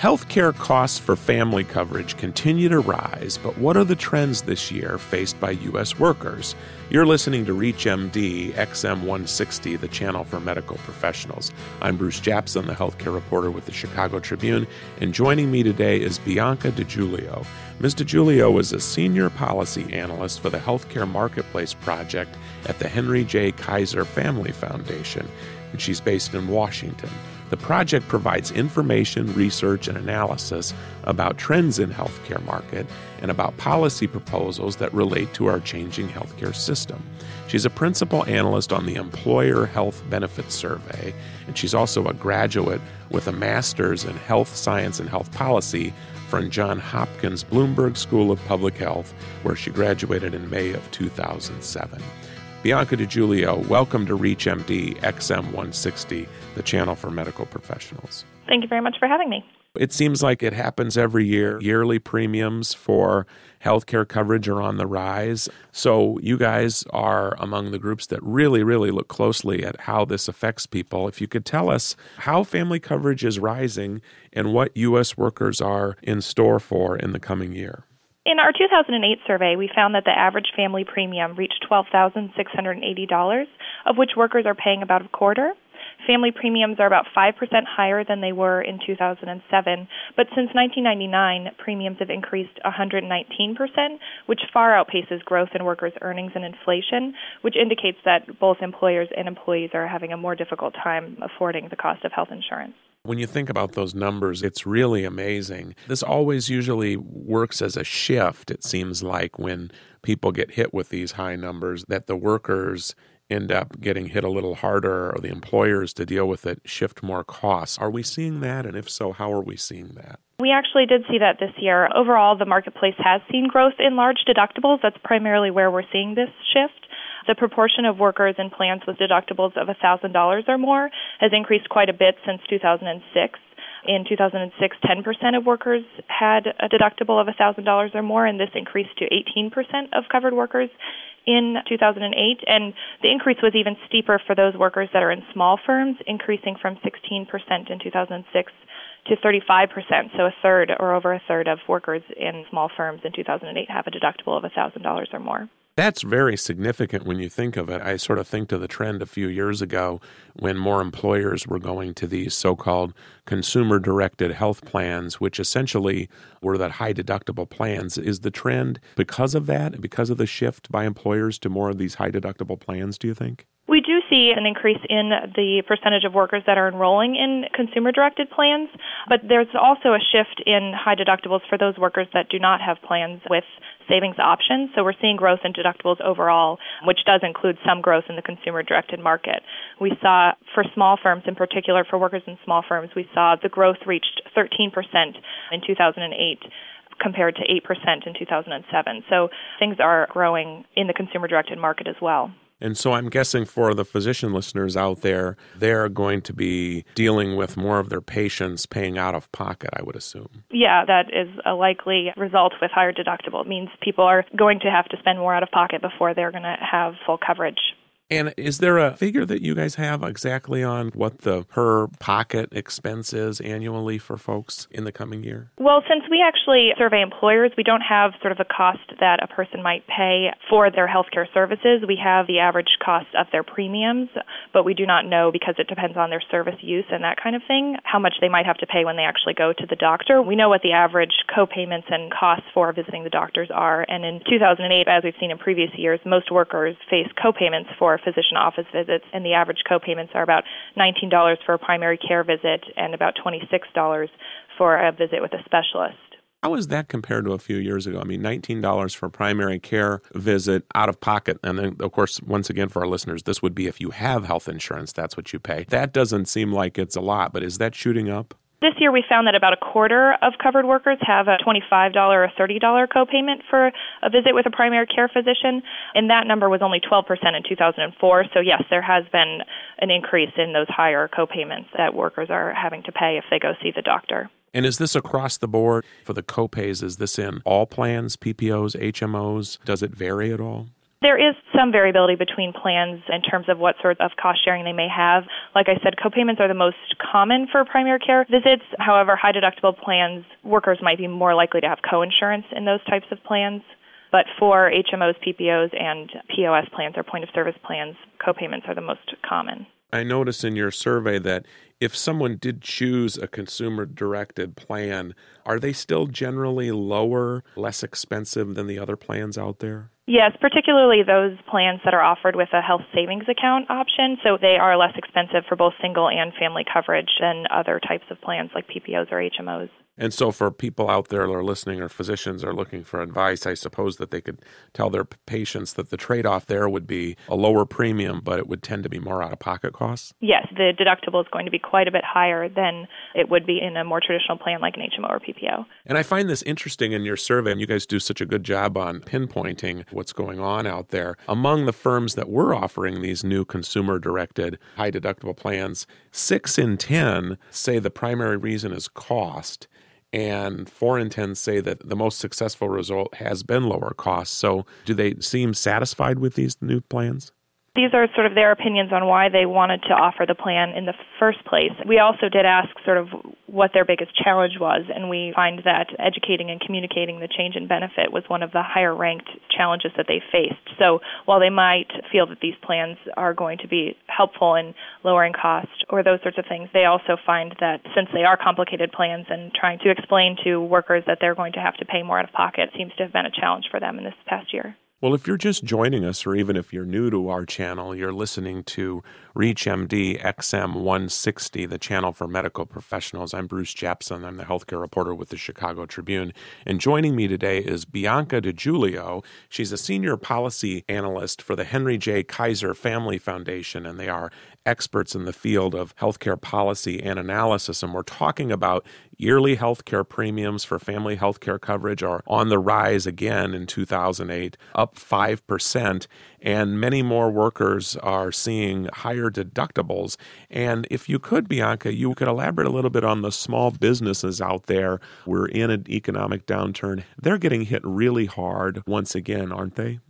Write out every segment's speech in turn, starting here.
Healthcare costs for family coverage continue to rise, but what are the trends this year faced by U.S. workers? You're listening to ReachMD XM 160, the channel for medical professionals. I'm Bruce Japsen, the healthcare reporter with the Chicago Tribune, and joining me today is Bianca DiGiulio. Ms. DiGiulio is a senior policy analyst for the Healthcare Marketplace Project at the Henry J. Kaiser Family Foundation, and she's based in Washington. The project provides information, research, and analysis about trends in healthcare market and about policy proposals that relate to our changing healthcare system. She's a principal analyst on the Employer Health Benefits Survey, and she's also a graduate with a master's in health science and health policy from Johns Hopkins Bloomberg School of Public Health, where she graduated in May of 2007. Bianca DiGiulio, welcome to ReachMD XM 160, the channel for medical professionals. Thank you very much for having me. It seems like it happens every year. Yearly premiums for healthcare coverage are on the rise. So, you guys are among the groups that really, really look closely at how this affects people. If you could tell us how family coverage is rising and what U.S. workers are in store for in the coming year. In our 2008 survey, we found that the average family premium reached $12,680, of which workers are paying about a quarter. Family premiums are about 5% higher than they were in 2007, but since 1999, premiums have increased 119%, which far outpaces growth in workers' earnings and inflation, which indicates that both employers and employees are having a more difficult time affording the cost of health insurance. When you think about those numbers, it's really amazing. This always usually works as a shift, it seems like, when people get hit with these high numbers, that the workers end up getting hit a little harder or the employers to deal with it shift more costs. Are we seeing that? And if so, how are we seeing that? We actually did see that this year. Overall, the marketplace has seen growth in large deductibles. That's primarily where we're seeing this shift. The proportion of workers in plans with deductibles of $1,000 or more has increased quite a bit since 2006. In 2006, 10% of workers had a deductible of $1,000 or more, and this increased to 18% of covered workers in 2008. And the increase was even steeper for those workers that are in small firms, increasing from 16% in 2006 to 35%. So a third or over a third of workers in small firms in 2008 have a deductible of $1,000 or more. That's very significant when you think of it. I sort of think to the trend a few years ago when more employers were going to these so called consumer directed health plans, which essentially were that high deductible plans. Is the trend because of that, because of the shift by employers to more of these high deductible plans, do you think? We do see an increase in the percentage of workers that are enrolling in consumer directed plans, but there's also a shift in high deductibles for those workers that do not have plans with savings options. So we're seeing growth in deductibles overall, which does include some growth in the consumer directed market. We saw for small firms, in particular for workers in small firms, we saw the growth reached 13% in 2008 compared to 8% in 2007. So things are growing in the consumer directed market as well. And so I'm guessing for the physician listeners out there, they're going to be dealing with more of their patients paying out of pocket, I would assume. Yeah, that is a likely result with higher deductible. It means people are going to have to spend more out of pocket before they're going to have full coverage. And is there a figure that you guys have exactly on what the per pocket expense is annually for folks in the coming year? Well, since we actually survey employers, we don't have sort of a cost that a person might pay for their healthcare services. We have the average cost of their premiums, but we do not know because it depends on their service use and that kind of thing, how much they might have to pay when they actually go to the doctor. We know what the average co-payments and costs for visiting the doctors are, and in 2008, as we've seen in previous years, most workers face co-payments for physician office visits, and the average copayments are about $19 for a primary care visit and about $26 for a visit with a specialist. How is that compared to a few years ago? I mean, $19 for a primary care visit out of pocket. And then, of course, once again, for our listeners, this would be if you have health insurance, that's what you pay. That doesn't seem like it's a lot, but is that shooting up? This year, we found that about a quarter of covered workers have a $25 or $30 copayment for a visit with a primary care physician, and that number was only 12% in 2004. So, yes, there has been an increase in those higher copayments that workers are having to pay if they go see the doctor. And is this across the board for the copays? Is this in all plans, PPOs, HMOs? Does it vary at all? There is some variability between plans in terms of what sort of cost sharing they may have. Like I said, copayments are the most common for primary care visits. However, high deductible plans, workers might be more likely to have coinsurance in those types of plans. But for HMOs, PPOs, and POS plans or point of service plans, copayments are the most common. I notice in your survey that if someone did choose a consumer directed plan, are they still generally lower, less expensive than the other plans out there? Yes, particularly those plans that are offered with a health savings account option. So they are less expensive for both single and family coverage than other types of plans like PPOs or HMOs. And so, for people out there that are listening or physicians are looking for advice, I suppose that they could tell their patients that the trade off there would be a lower premium, but it would tend to be more out of pocket costs? Yes, the deductible is going to be quite a bit higher than it would be in a more traditional plan like an HMO or PPO. And I find this interesting in your survey, and you guys do such a good job on pinpointing what's going on out there. Among the firms that were offering these new consumer directed high deductible plans, six in 10 say the primary reason is cost and four in 10 say that the most successful result has been lower costs. So, do they seem satisfied with these new plans? These are sort of their opinions on why they wanted to offer the plan in the first place. We also did ask sort of what their biggest challenge was, and we find that educating and communicating the change in benefit was one of the higher ranked challenges that they faced. So while they might feel that these plans are going to be helpful in lowering cost or those sorts of things, they also find that since they are complicated plans and trying to explain to workers that they're going to have to pay more out of pocket seems to have been a challenge for them in this past year. Well, if you're just joining us, or even if you're new to our channel, you're listening to ReachMD XM 160, the channel for medical professionals. I'm Bruce Japsen. I'm the healthcare reporter with the Chicago Tribune. And joining me today is Bianca DiGiulio. She's a senior policy analyst for the Henry J. Kaiser Family Foundation, and they are experts in the field of healthcare policy and analysis. And we're talking about yearly healthcare premiums for family healthcare coverage are on the rise again in 2008, up 5%. And many more workers are seeing higher deductibles. And if you could, Bianca, you could elaborate a little bit on the small businesses out there. We're in an economic downturn. They're getting hit really hard once again, aren't they?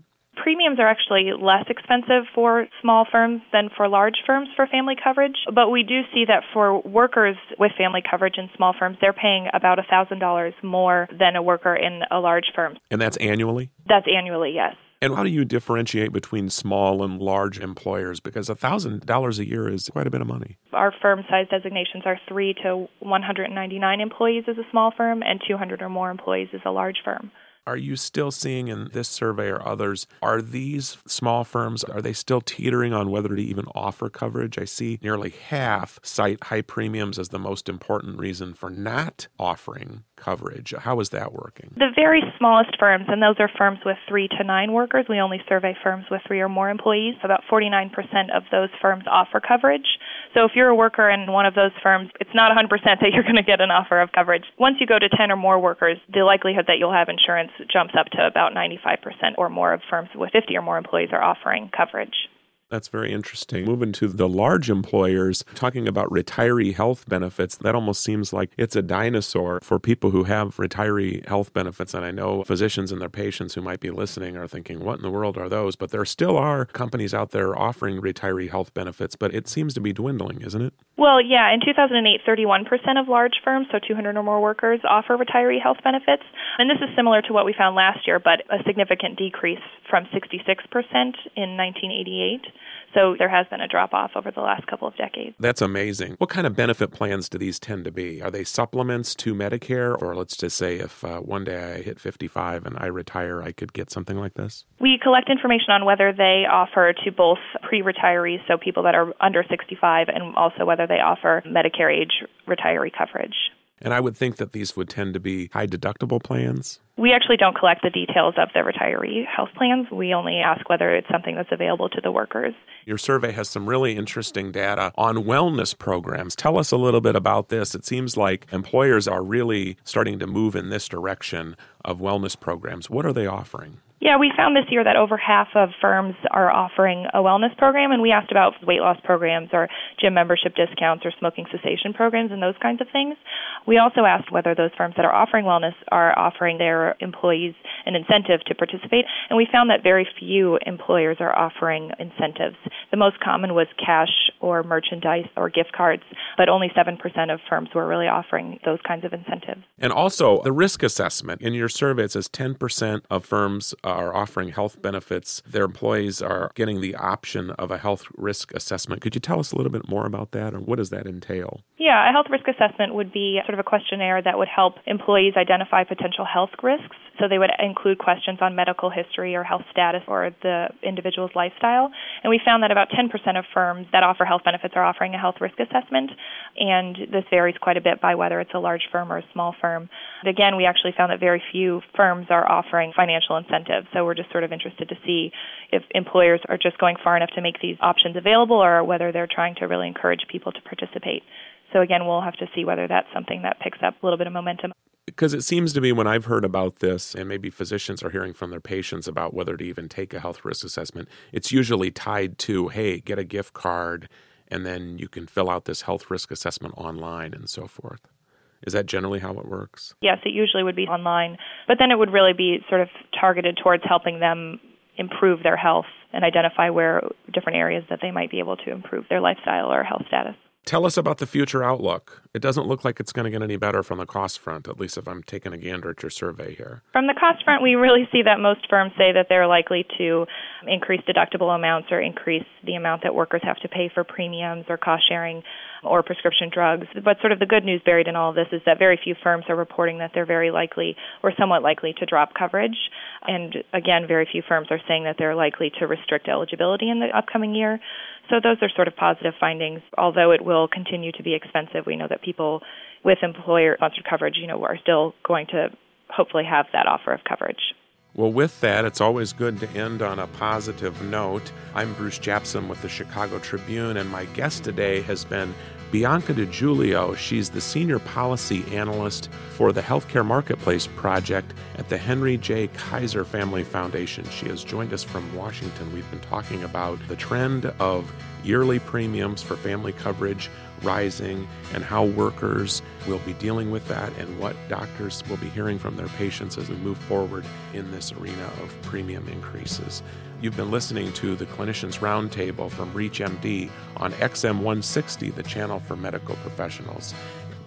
Premiums are actually less expensive for small firms than for large firms for family coverage, but we do see that for workers with family coverage in small firms, they're paying about $1,000 more than a worker in a large firm. And that's annually? That's annually, yes. And how do you differentiate between small and large employers? Because $1,000 a year is quite a bit of money. Our firm size designations are 3 to 199 employees as a small firm and 200 or more employees as a large firm. Are you still seeing in this survey or others, are these small firms, are they still teetering on whether to even offer coverage? I see nearly half cite high premiums as the most important reason for not offering coverage. How is that working? The very smallest firms, and those are firms with three to nine workers, we only survey firms with three or more employees. About 49% of those firms offer coverage. So if you're a worker in one of those firms, it's not 100% that you're going to get an offer of coverage. Once you go to 10 or more workers, the likelihood that you'll have insurance jumps up to about 95% or more of firms with 50 or more employees are offering coverage. That's very interesting. Moving to the large employers, talking about retiree health benefits, that almost seems like it's a dinosaur for people who have retiree health benefits. And I know physicians and their patients who might be listening are thinking, what in the world are those? But there still are companies out there offering retiree health benefits, but it seems to be dwindling, isn't it? Well, yeah. In 2008, 31% of large firms, so 200 or more workers, offer retiree health benefits. And this is similar to what we found last year, but a significant decrease from 66% in 1988. So there has been a drop off over the last couple of decades. That's amazing. What kind of benefit plans do these tend to be? Are they supplements to Medicare? Or let's just say if uh, one day I hit 55 and I retire, I could get something like this? We collect information on whether they offer to both pre retirees, so people that are under 65, and also whether they offer Medicare age retiree coverage. And I would think that these would tend to be high deductible plans. We actually don't collect the details of the retiree health plans. We only ask whether it's something that's available to the workers. Your survey has some really interesting data on wellness programs. Tell us a little bit about this. It seems like employers are really starting to move in this direction of wellness programs. What are they offering? Yeah, we found this year that over half of firms are offering a wellness program, and we asked about weight loss programs or gym membership discounts or smoking cessation programs and those kinds of things. We also asked whether those firms that are offering wellness are offering their employees an incentive to participate, and we found that very few employers are offering incentives. The most common was cash or merchandise or gift cards, but only 7% of firms were really offering those kinds of incentives. And also, the risk assessment in your survey, says 10% of firms uh, are offering health benefits. Their employees are getting the option of a health risk assessment. Could you tell us a little bit more about that, and what does that entail? Yeah, a health risk assessment would be sort of a questionnaire that would help employees identify potential health risks. So they would include questions on medical history or health status or the individual's lifestyle. And we found that about 10% of firms that offer health benefits are offering a health risk assessment. And this varies quite a bit by whether it's a large firm or a small firm. But again, we actually found that very few firms are offering financial incentives. So we're just sort of interested to see if employers are just going far enough to make these options available or whether they're trying to really encourage people to participate. So again, we'll have to see whether that's something that picks up a little bit of momentum. Because it seems to me when I've heard about this, and maybe physicians are hearing from their patients about whether to even take a health risk assessment, it's usually tied to, hey, get a gift card, and then you can fill out this health risk assessment online and so forth. Is that generally how it works? Yes, it usually would be online, but then it would really be sort of targeted towards helping them improve their health and identify where different areas that they might be able to improve their lifestyle or health status. Tell us about the future outlook. It doesn't look like it's going to get any better from the cost front, at least if I'm taking a gander at your survey here. From the cost front, we really see that most firms say that they're likely to increase deductible amounts or increase the amount that workers have to pay for premiums or cost sharing or prescription drugs. But sort of the good news buried in all of this is that very few firms are reporting that they're very likely or somewhat likely to drop coverage. And again, very few firms are saying that they're likely to restrict eligibility in the upcoming year. So those are sort of positive findings. Although it will continue to be expensive, we know that people with employer sponsored coverage, you know, are still going to hopefully have that offer of coverage. Well, with that, it's always good to end on a positive note. I'm Bruce Japsen with the Chicago Tribune, and my guest today has been Bianca DiGiulio. She's the Senior Policy Analyst for the Healthcare Marketplace Project at the Henry J. Kaiser Family Foundation. She has joined us from Washington. We've been talking about the trend of yearly premiums for family coverage rising and how workers will be dealing with that and what doctors will be hearing from their patients as we move forward in this arena of premium increases. You've been listening to the Clinicians Roundtable from ReachMD on XM 160, the channel for medical professionals.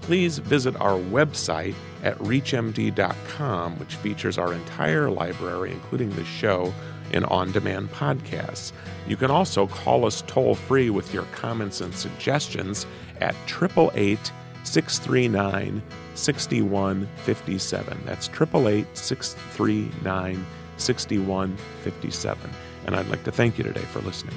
Please visit our website at reachmd.com, which features our entire library, including the show and on demand podcasts. You can also call us toll free with your comments and suggestions at 888 639 6157. That's 888 639 6157. And I'd like to thank you today for listening.